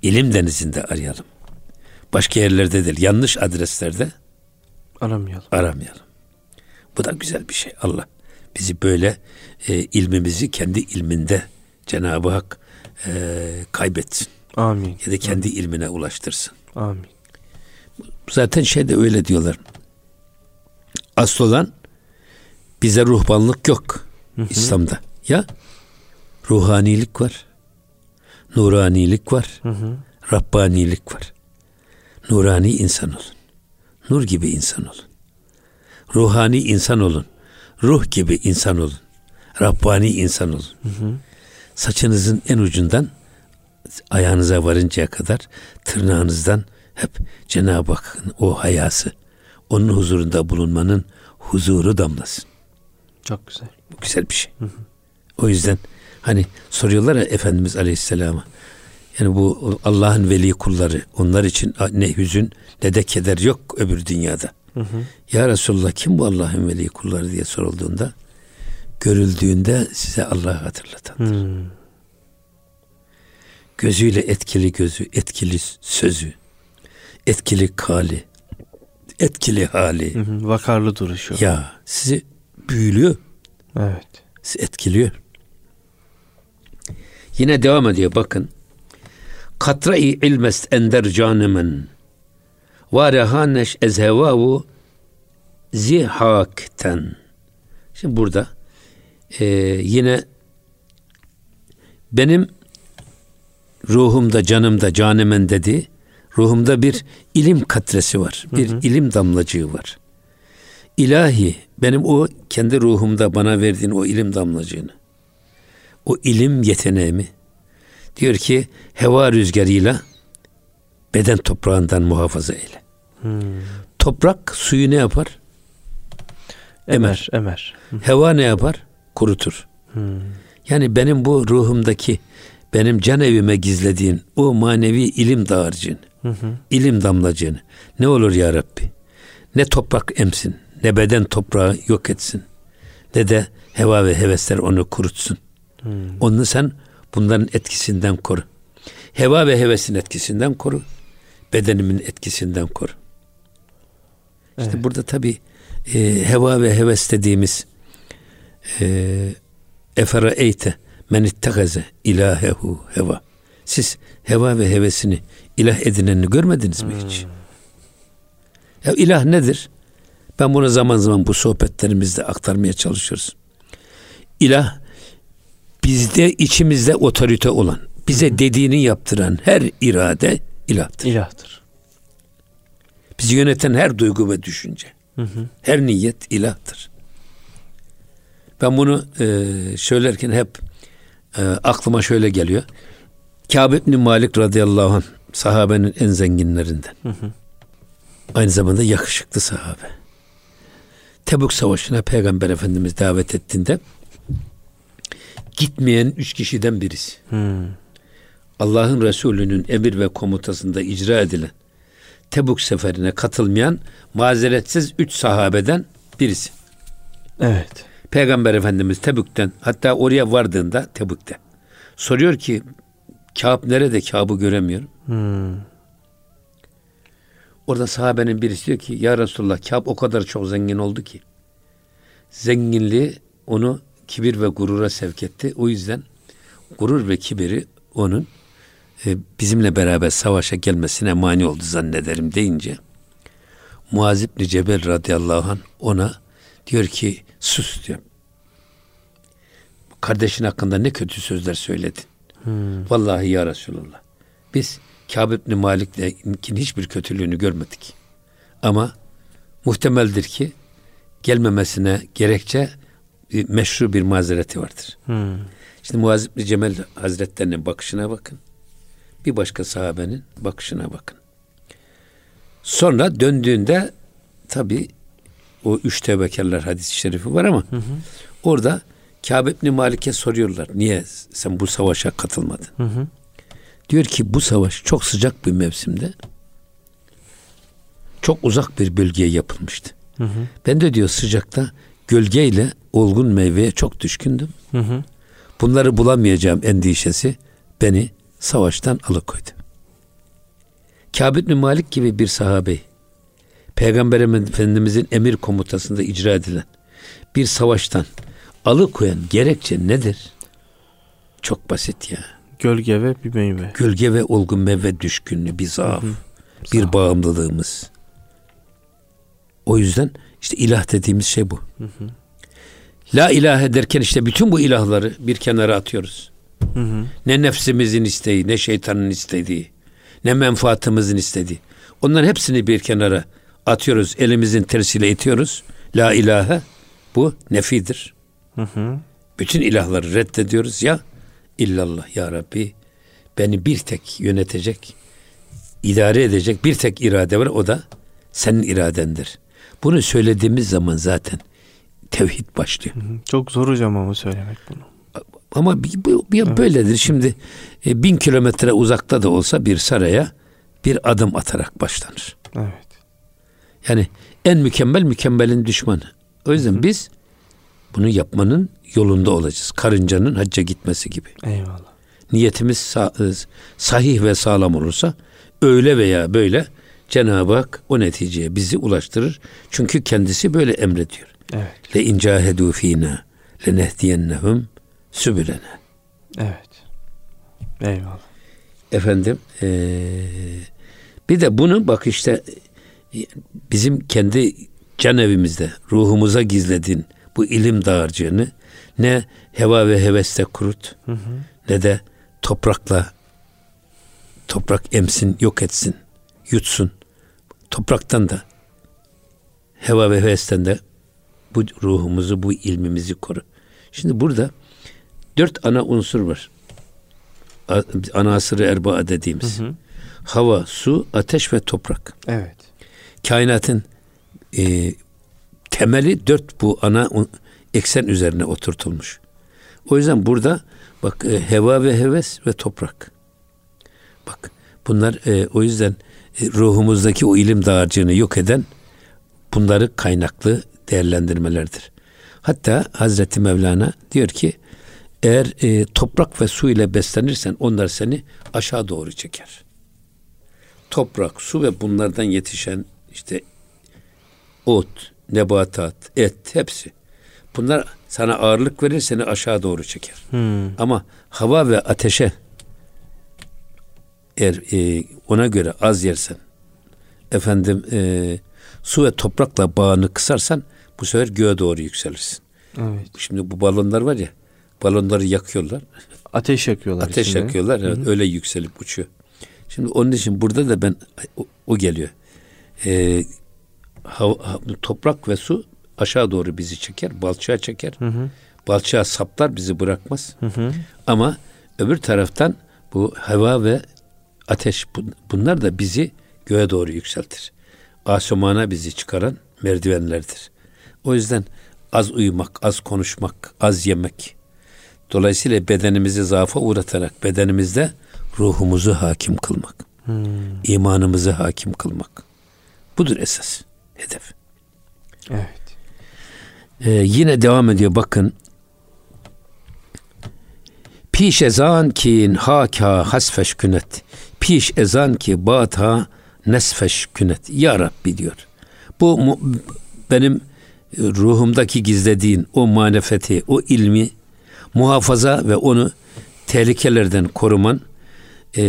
ilim denizinde arayalım. Başka yerlerde değil, yanlış adreslerde Aramayalım. aramayalım. Bu da güzel bir şey. Allah bizi böyle e, ilmimizi kendi ilminde Cenab-ı Hak e, kaybetsin. Amin. Ya da kendi ilmine ulaştırsın. Amin. Zaten şey de öyle diyorlar. Asıl olan bize ruhbanlık yok İslam'da. Ya ruhanilik var. Nuranilik var. Rabbanilik var. Nurani insan olun. Nur gibi insan olun. Ruhani insan olun. Ruh gibi insan olun. Rabbani insan olun. saçınızın en ucundan ayağınıza varıncaya kadar tırnağınızdan hep Cenab-ı Hakk'ın o hayası, onun huzurunda bulunmanın huzuru damlasın. Çok güzel. Bu güzel bir şey. Hı hı. O yüzden hani soruyorlar ya Efendimiz Aleyhisselam'a yani bu Allah'ın veli kulları onlar için ne hüzün ne de keder yok öbür dünyada. Hı hı. Ya Resulullah kim bu Allah'ın veli kulları diye sorulduğunda görüldüğünde size Allah'ı hatırlatandır. Hmm. Gözüyle etkili gözü, etkili sözü, etkili kali, etkili hali. Hı hı, vakarlı duruşu. Ya sizi büyülüyor. Evet. Etkiliyor. Yine devam ediyor bakın. Katra-i ilmest ender canemen ve rehaneş ezhevavu zihakten. Şimdi burada e, yine benim ruhumda, canımda, canemen dedi. Ruhumda bir ilim katresi var. Bir hı hı. ilim damlacığı var. İlahi benim o kendi ruhumda bana verdiğin o ilim damlacığını, o ilim yeteneğimi diyor ki heva rüzgarıyla beden toprağından muhafaza eyle. Hmm. Toprak suyu ne yapar? Emer, emer. Heva ne yapar? Kurutur. Hmm. Yani benim bu ruhumdaki benim can evime gizlediğin o manevi ilim dağarcığını, hı hı. ilim damlacığını ne olur ya Rabbi? Ne toprak emsin, ne beden toprağı yok etsin, ne de heva ve hevesler onu kurutsun. Hmm. Onu sen bunların etkisinden koru. Heva ve hevesin etkisinden koru. Bedenimin etkisinden koru. İşte evet. burada tabi e, heva ve heves dediğimiz e, efera eyte men ittegaze ilahehu heva. Siz heva ve hevesini ilah edineni görmediniz mi hiç? Hmm. Ya ilah nedir? Ben bunu zaman zaman bu sohbetlerimizde aktarmaya çalışıyoruz. İlah bizde içimizde otorite olan, bize dediğini yaptıran her irade ilahtır. İlahtır. Bizi yöneten her duygu ve düşünce, Hı-hı. her niyet ilahtır. Ben bunu e, söylerken hep e, aklıma şöyle geliyor. Kâb ibn Malik radıyallahu anh sahabenin en zenginlerinden. Hı hı. Aynı zamanda yakışıklı sahabe. Tebuk Savaşı'na Peygamber Efendimiz davet ettiğinde gitmeyen üç kişiden birisi. Hmm. Allah'ın Resulü'nün emir ve komutasında icra edilen Tebuk seferine katılmayan mazeretsiz üç sahabeden birisi. Evet. Peygamber Efendimiz Tebük'ten hatta oraya vardığında Tebük'te soruyor ki Kâb nerede? Kâb'ı göremiyorum. Hmm. Orada sahabenin birisi diyor ki Ya Resulullah Kâb o kadar çok zengin oldu ki zenginliği onu kibir ve gurura sevk etti. O yüzden gurur ve kibiri onun e, bizimle beraber savaşa gelmesine mani oldu zannederim deyince Muaz İbni Cebel radıyallahu anh ona diyor ki sus diyor. Kardeşin hakkında ne kötü sözler söyledin. Hmm. Vallahi ya Resulullah. Biz Kâb İbni Malik'in hiçbir kötülüğünü görmedik. Ama muhtemeldir ki gelmemesine gerekçe bir meşru bir mazereti vardır. Hmm. Şimdi Muaz İbni Cemel Hazretlerinin bakışına bakın. Bir başka sahabenin bakışına bakın. Sonra döndüğünde tabi o üç tebekerler hadis-i şerifi var ama hı hı. orada Kâb İbni Malik'e soruyorlar. Niye sen bu savaşa katılmadın? Hı hı. Diyor ki bu savaş çok sıcak bir mevsimde çok uzak bir bölgeye yapılmıştı. Hı hı. Ben de diyor sıcakta gölgeyle olgun meyveye çok düşkündüm. Hı hı. Bunları bulamayacağım endişesi beni savaştan alıkoydu. Kâb ibn Malik gibi bir sahabe Peygamber Efendimizin emir komutasında icra edilen bir savaştan alıkoyan gerekçe nedir? Çok basit ya. Gölge ve bir meyve. Gölge ve olgun meyve düşkünlüğü bir zaaf. Hı hı. Bir zaaf. bağımlılığımız. O yüzden işte ilah dediğimiz şey bu. Hı hı. La ilahe derken işte bütün bu ilahları bir kenara atıyoruz. Hı hı. Ne nefsimizin isteği, ne şeytanın istediği, ne menfaatımızın istediği. Onların hepsini bir kenara atıyoruz, elimizin tersiyle itiyoruz. La ilahe bu nefidir. Hı hı. Bütün ilahları reddediyoruz ya illallah ya Rabbi. Beni bir tek yönetecek, idare edecek bir tek irade var o da senin iradendir. Bunu söylediğimiz zaman zaten tevhid başlıyor. Çok zor hocam ama söylemek bunu. Ama bir, bir evet. böyledir. Şimdi e, bin kilometre uzakta da olsa bir saraya bir adım atarak başlanır. Evet. Yani en mükemmel mükemmelin düşmanı. O yüzden Hı. biz bunu yapmanın yolunda olacağız. Karıncanın hacca gitmesi gibi. Eyvallah. Niyetimiz e, sahih ve sağlam olursa öyle veya böyle Cenab-ı Hak o neticeye bizi ulaştırır. Çünkü kendisi böyle emrediyor. Evet. Le incahedu fina lenehdiyennehum sübülene. Evet. Eyvallah. Efendim ee, bir de bunu bak işte bizim kendi can evimizde ruhumuza gizledin bu ilim dağarcığını ne heva ve heveste kurut hı hı. ne de toprakla toprak emsin yok etsin yutsun topraktan da heva ve hevesten de bu ruhumuzu bu ilmimizi koru. Şimdi burada dört ana unsur var. Ana asırı erbaa dediğimiz. Hı hı. Hava, su, ateş ve toprak. Evet. Kainatın e, temeli dört bu ana eksen üzerine oturtulmuş. O yüzden burada bak e, heva ve heves ve toprak. Bak bunlar e, o yüzden e, ruhumuzdaki o ilim dağarcığını yok eden bunları kaynaklı değerlendirmelerdir. Hatta Hazreti Mevlana diyor ki eğer e, toprak ve su ile beslenirsen onlar seni aşağı doğru çeker. Toprak, su ve bunlardan yetişen işte ot, nebatat, et hepsi. Bunlar sana ağırlık verir seni aşağı doğru çeker. Hmm. Ama hava ve ateşe eğer e, ona göre az yersen efendim e, su ve toprakla bağını kısarsan bu sefer göğe doğru yükselirsin. Evet. Şimdi bu balonlar var ya balonları yakıyorlar. Ateş yakıyorlar. Ateş içinde. yakıyorlar. Evet, öyle yükselip uçuyor. Şimdi onun için burada da ben o, o geliyor. Ee, ha, ha, toprak ve su aşağı doğru bizi çeker, balçığa çeker. Hı hı. Balçığa saplar bizi bırakmaz. Hı hı. Ama öbür taraftan bu hava ve ateş bunlar da bizi göğe doğru yükseltir. Asumana bizi çıkaran merdivenlerdir. O yüzden az uyumak, az konuşmak, az yemek. Dolayısıyla bedenimizi zaafa uğratarak bedenimizde ruhumuzu hakim kılmak. Hmm. imanımızı hakim kılmak. Budur esas hedef. Evet. Ee, yine devam ediyor bakın. Piş ezan ki haka hasfeş künet. Piş ezan ki bata nesfeş künet. Ya Rabbi diyor. Bu benim ruhumdaki gizlediğin o manefeti, o ilmi muhafaza ve onu tehlikelerden koruman e,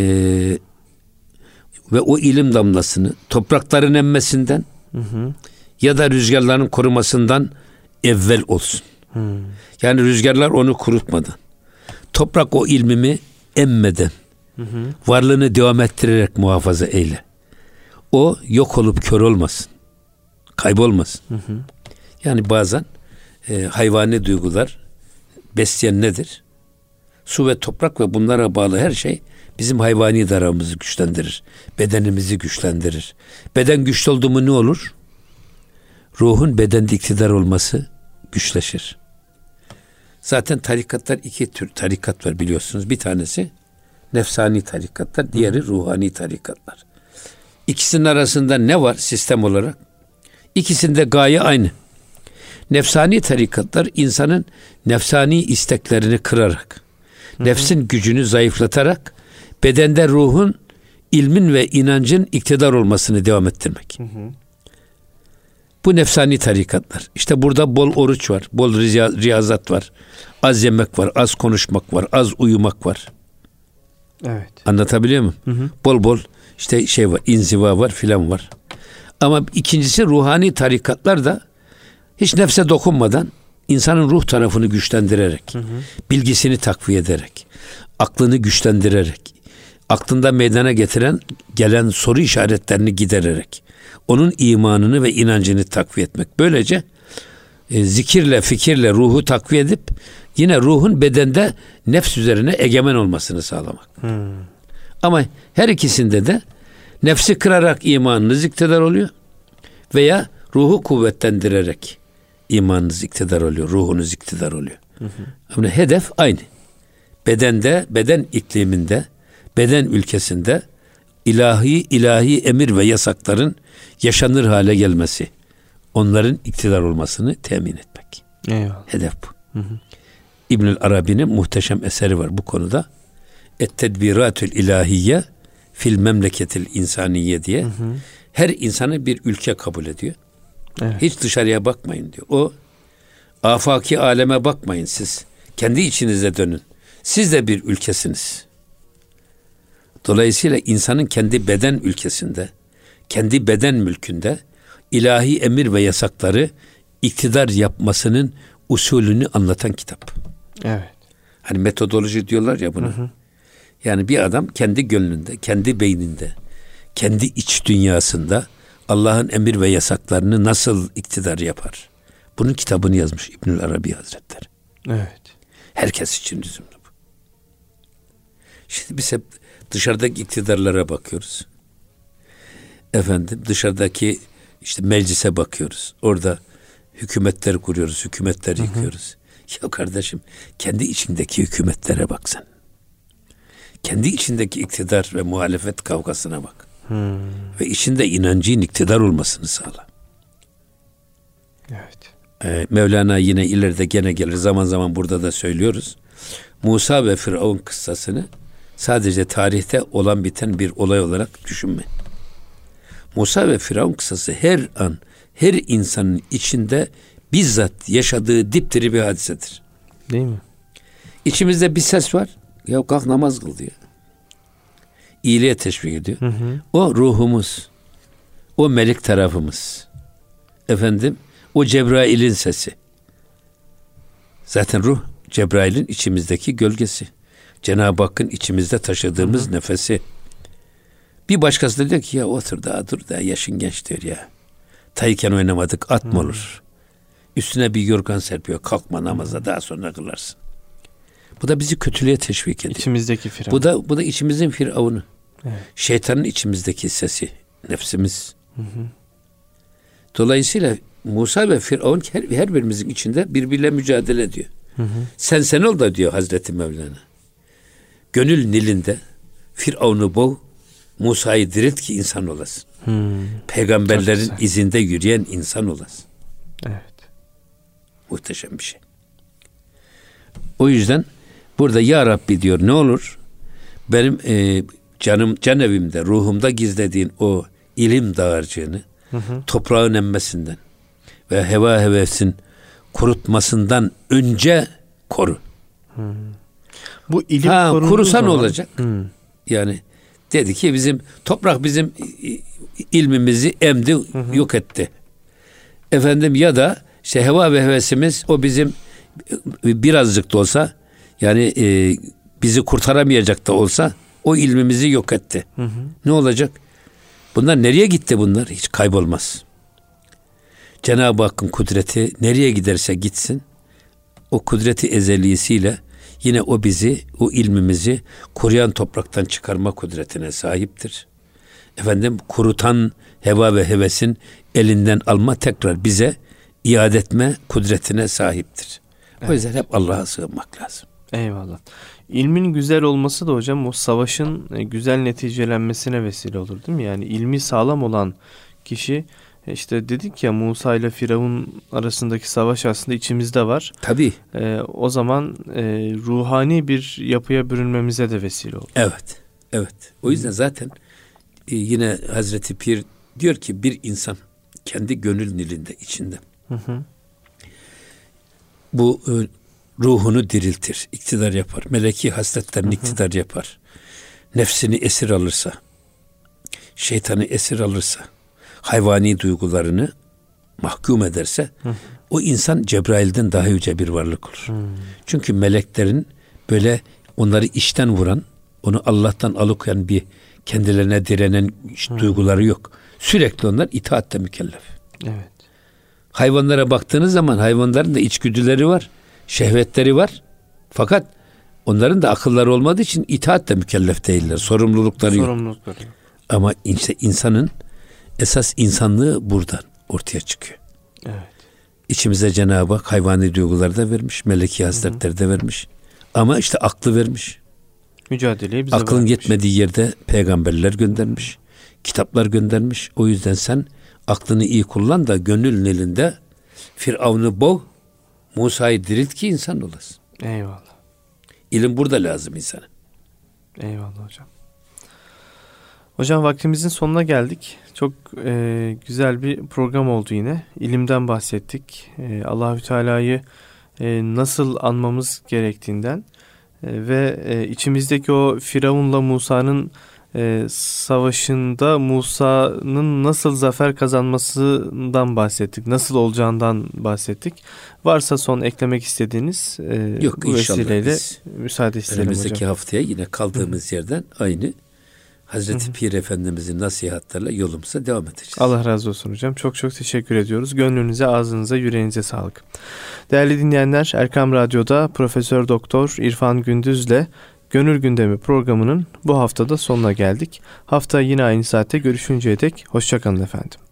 ve o ilim damlasını toprakların emmesinden hı hı. ya da rüzgarların korumasından evvel olsun. Hı. Yani rüzgarlar onu kurutmadan, toprak o ilmimi emmeden, hı varlığını devam ettirerek muhafaza eyle. O yok olup kör olmasın, kaybolmasın. Hı. Yani bazen e, hayvani duygular besleyen nedir? Su ve toprak ve bunlara bağlı her şey bizim hayvani daramımızı güçlendirir. Bedenimizi güçlendirir. Beden güçlü oldu mu ne olur? Ruhun bedende iktidar olması güçleşir. Zaten tarikatlar iki tür tarikat var biliyorsunuz. Bir tanesi nefsani tarikatlar, diğeri ruhani tarikatlar. İkisinin arasında ne var sistem olarak? İkisinde gaye aynı. Nefsani tarikatlar insanın nefsani isteklerini kırarak, nefsin gücünü zayıflatarak bedende ruhun, ilmin ve inancın iktidar olmasını devam ettirmek. Hı-hı. Bu nefsani tarikatlar. İşte burada bol oruç var, bol riyazat var, az yemek var, az konuşmak var, az uyumak var. Evet. Anlatabiliyor muyum? Hı hı. Bol bol işte şey var, inziva var filan var. Ama ikincisi ruhani tarikatlar da hiç nefse dokunmadan insanın ruh tarafını güçlendirerek, hı hı. bilgisini takviye ederek, aklını güçlendirerek, aklında meydana getiren gelen soru işaretlerini gidererek, onun imanını ve inancını takviye etmek. Böylece e, zikirle, fikirle ruhu takviye edip Yine ruhun bedende nefs üzerine egemen olmasını sağlamak. Hmm. Ama her ikisinde de nefsi kırarak imanınız iktidar oluyor veya ruhu kuvvetlendirerek imanınız iktidar oluyor, ruhunuz iktidar oluyor. Hı hı. Ama hedef aynı. Bedende, beden ikliminde, beden ülkesinde ilahi ilahi emir ve yasakların yaşanır hale gelmesi. Onların iktidar olmasını temin etmek. Eyvallah. Hedef bu. Hı hı. İbnül Arabi'nin muhteşem eseri var bu konuda. Et tedbiratül ilahiye fil memleketil insaniye diye. Hı hı. Her insanı bir ülke kabul ediyor. Evet. Hiç dışarıya bakmayın diyor. O afaki aleme bakmayın siz. Kendi içinize dönün. Siz de bir ülkesiniz. Dolayısıyla insanın kendi beden ülkesinde, kendi beden mülkünde ilahi emir ve yasakları iktidar yapmasının usulünü anlatan kitap. Evet. Hani metodoloji diyorlar ya bunu. Hı hı. Yani bir adam kendi gönlünde, kendi beyninde, kendi iç dünyasında Allah'ın emir ve yasaklarını nasıl iktidar yapar? Bunun kitabını yazmış İbnül Arabi Hazretleri. Evet. Herkes için lüzumlu bu. Şimdi biz hep dışarıdaki iktidarlara bakıyoruz. Efendim dışarıdaki işte meclise bakıyoruz. Orada hükümetler kuruyoruz, hükümetler hı hı. yıkıyoruz. Ya kardeşim kendi içindeki hükümetlere bak sen. Kendi içindeki iktidar ve muhalefet kavgasına bak. Hmm. Ve içinde inancın iktidar olmasını sağla. Evet. Ee, Mevlana yine ileride gene gelir. Zaman zaman burada da söylüyoruz. Musa ve Firavun kıssasını sadece tarihte olan biten bir olay olarak düşünme. Musa ve Firavun kıssası her an her insanın içinde bizzat yaşadığı dipdiri bir hadisedir. Değil mi? İçimizde bir ses var. Ya kalk namaz kıl diyor. İyiliğe teşvik ediyor. Hı hı. O ruhumuz. O melek tarafımız. Efendim o Cebrail'in sesi. Zaten ruh Cebrail'in içimizdeki gölgesi. Cenab-ı Hakk'ın içimizde taşıdığımız hı hı. nefesi. Bir başkası da diyor ki ya otur daha dur daha yaşın genç diyor ya. Tayken oynamadık at mı olur? Üstüne bir yorgan serpiyor. Kalkma namaza daha sonra kılarsın. Bu da bizi kötülüğe teşvik ediyor. İçimizdeki firavun. Bu da bu da içimizin firavunu. Evet. Şeytanın içimizdeki sesi, nefsimiz. Hı hı. Dolayısıyla Musa ve Firavun her, her birimizin içinde birbiriyle mücadele ediyor. Hı hı. Sen sen ol da diyor Hazreti Mevlana. Gönül nilinde Firavun'u boğ, Musa'yı dirilt ki insan olasın. Hmm. Peygamberlerin izinde yürüyen insan olasın. Evet. Muhteşem bir şey. O yüzden burada Ya Rabbi diyor ne olur benim e, canım can evimde ruhumda gizlediğin o ilim dağarcığını hı hı. toprağın emmesinden ve heva hevesin kurutmasından önce koru. Hı. Bu ilim ha, kurusa ne olacak? Hı. Yani dedi ki bizim toprak bizim ilmimizi emdi, hı hı. yok etti. Efendim ya da işte heva ve hevesimiz o bizim birazcık da olsa yani e, bizi kurtaramayacak da olsa o ilmimizi yok etti. Hı hı. Ne olacak? Bunlar nereye gitti bunlar? Hiç kaybolmaz. Cenab-ı Hakk'ın kudreti nereye giderse gitsin o kudreti ezelisiyle yine o bizi, o ilmimizi kuruyan topraktan çıkarma kudretine sahiptir. Efendim kurutan heva ve hevesin elinden alma tekrar bize iade etme kudretine sahiptir. Evet. O yüzden hep Allah'a sığınmak lazım. Eyvallah. İlmin güzel olması da hocam o savaşın e, güzel neticelenmesine vesile olur değil mi? Yani ilmi sağlam olan kişi işte dedik ya Musa ile Firavun arasındaki savaş aslında içimizde var. Tabii. Ee, o zaman e, ruhani bir yapıya bürünmemize de vesile olur. Evet. Evet. O yüzden zaten e, yine Hazreti Pir diyor ki bir insan kendi gönül nilinde içinde. Hı hı. Bu e, ruhunu diriltir, iktidar yapar. Meleki hasletlerini iktidar yapar. Nefsini esir alırsa, şeytanı esir alırsa, hayvani duygularını mahkum ederse hı. o insan Cebrail'den daha yüce bir varlık olur. Hı. Çünkü meleklerin böyle onları işten vuran, onu Allah'tan alıkoyan bir kendilerine direnen hı. duyguları yok. Sürekli onlar itaatte mükellef. Evet. Hayvanlara baktığınız zaman hayvanların da içgüdüleri var, şehvetleri var. Fakat onların da akılları olmadığı için itaat de mükellef değiller. Sorumlulukları yok. Sorumlulukları. Ama işte insanın esas insanlığı buradan ortaya çıkıyor. Evet. İçimize Cenab-ı Hak hayvani duyguları da vermiş, meleki hasletleri de vermiş. Ama işte aklı vermiş. Mücadeleyi bize Aklın bırakmış. yetmediği yerde peygamberler göndermiş. Kitaplar göndermiş. O yüzden sen aklını iyi kullan da gönlün elinde Firavun'u boğ, Musa'yı dirilt ki insan olasın. Eyvallah. İlim burada lazım insana. Eyvallah hocam. Hocam vaktimizin sonuna geldik. Çok e, güzel bir program oldu yine. İlimden bahsettik. E, Allahü Teala'yı e, nasıl anmamız gerektiğinden e, ve e, içimizdeki o Firavun'la Musa'nın e, savaşında Musa'nın nasıl zafer kazanmasından bahsettik. Nasıl olacağından bahsettik. Varsa son eklemek istediğiniz e, Yok bu vesileyle müsaade isterim önümüzdeki hocam. haftaya yine kaldığımız yerden aynı Hazreti Pir Efendimizin nasihatlerle yolumuza devam edeceğiz. Allah razı olsun hocam. Çok çok teşekkür ediyoruz. Gönlünüze, ağzınıza, yüreğinize sağlık. Değerli dinleyenler, Erkam Radyo'da Profesör Doktor İrfan Gündüz'le Gönül Gündemi programının bu haftada sonuna geldik. Hafta yine aynı saatte görüşünceye dek hoşçakalın efendim.